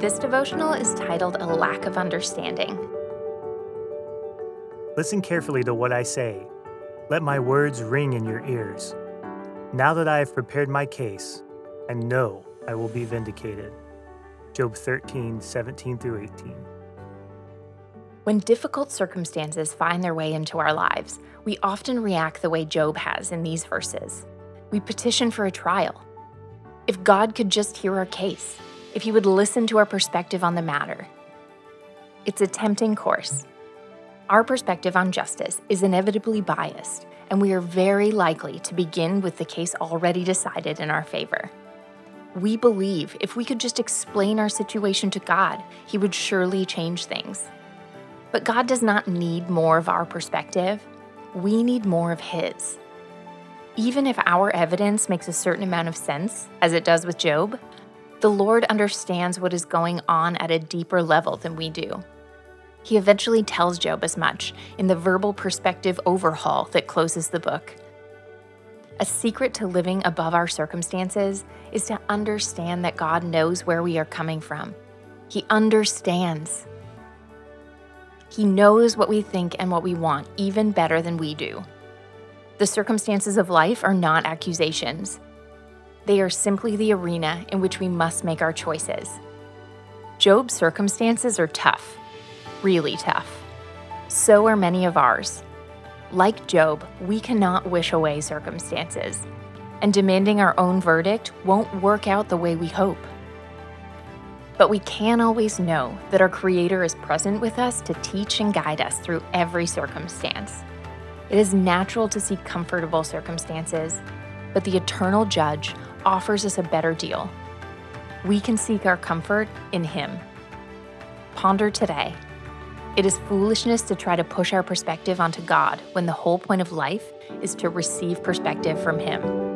This devotional is titled A Lack of Understanding. Listen carefully to what I say. Let my words ring in your ears. Now that I have prepared my case, I know I will be vindicated. Job 13, 17 through 18. When difficult circumstances find their way into our lives, we often react the way Job has in these verses. We petition for a trial. If God could just hear our case, if you would listen to our perspective on the matter. It's a tempting course. Our perspective on justice is inevitably biased, and we are very likely to begin with the case already decided in our favor. We believe if we could just explain our situation to God, He would surely change things. But God does not need more of our perspective, we need more of His. Even if our evidence makes a certain amount of sense, as it does with Job, the Lord understands what is going on at a deeper level than we do. He eventually tells Job as much in the verbal perspective overhaul that closes the book. A secret to living above our circumstances is to understand that God knows where we are coming from. He understands. He knows what we think and what we want even better than we do. The circumstances of life are not accusations. They are simply the arena in which we must make our choices. Job's circumstances are tough, really tough. So are many of ours. Like Job, we cannot wish away circumstances, and demanding our own verdict won't work out the way we hope. But we can always know that our Creator is present with us to teach and guide us through every circumstance. It is natural to seek comfortable circumstances, but the eternal judge offers us a better deal. We can seek our comfort in Him. Ponder today. It is foolishness to try to push our perspective onto God when the whole point of life is to receive perspective from Him.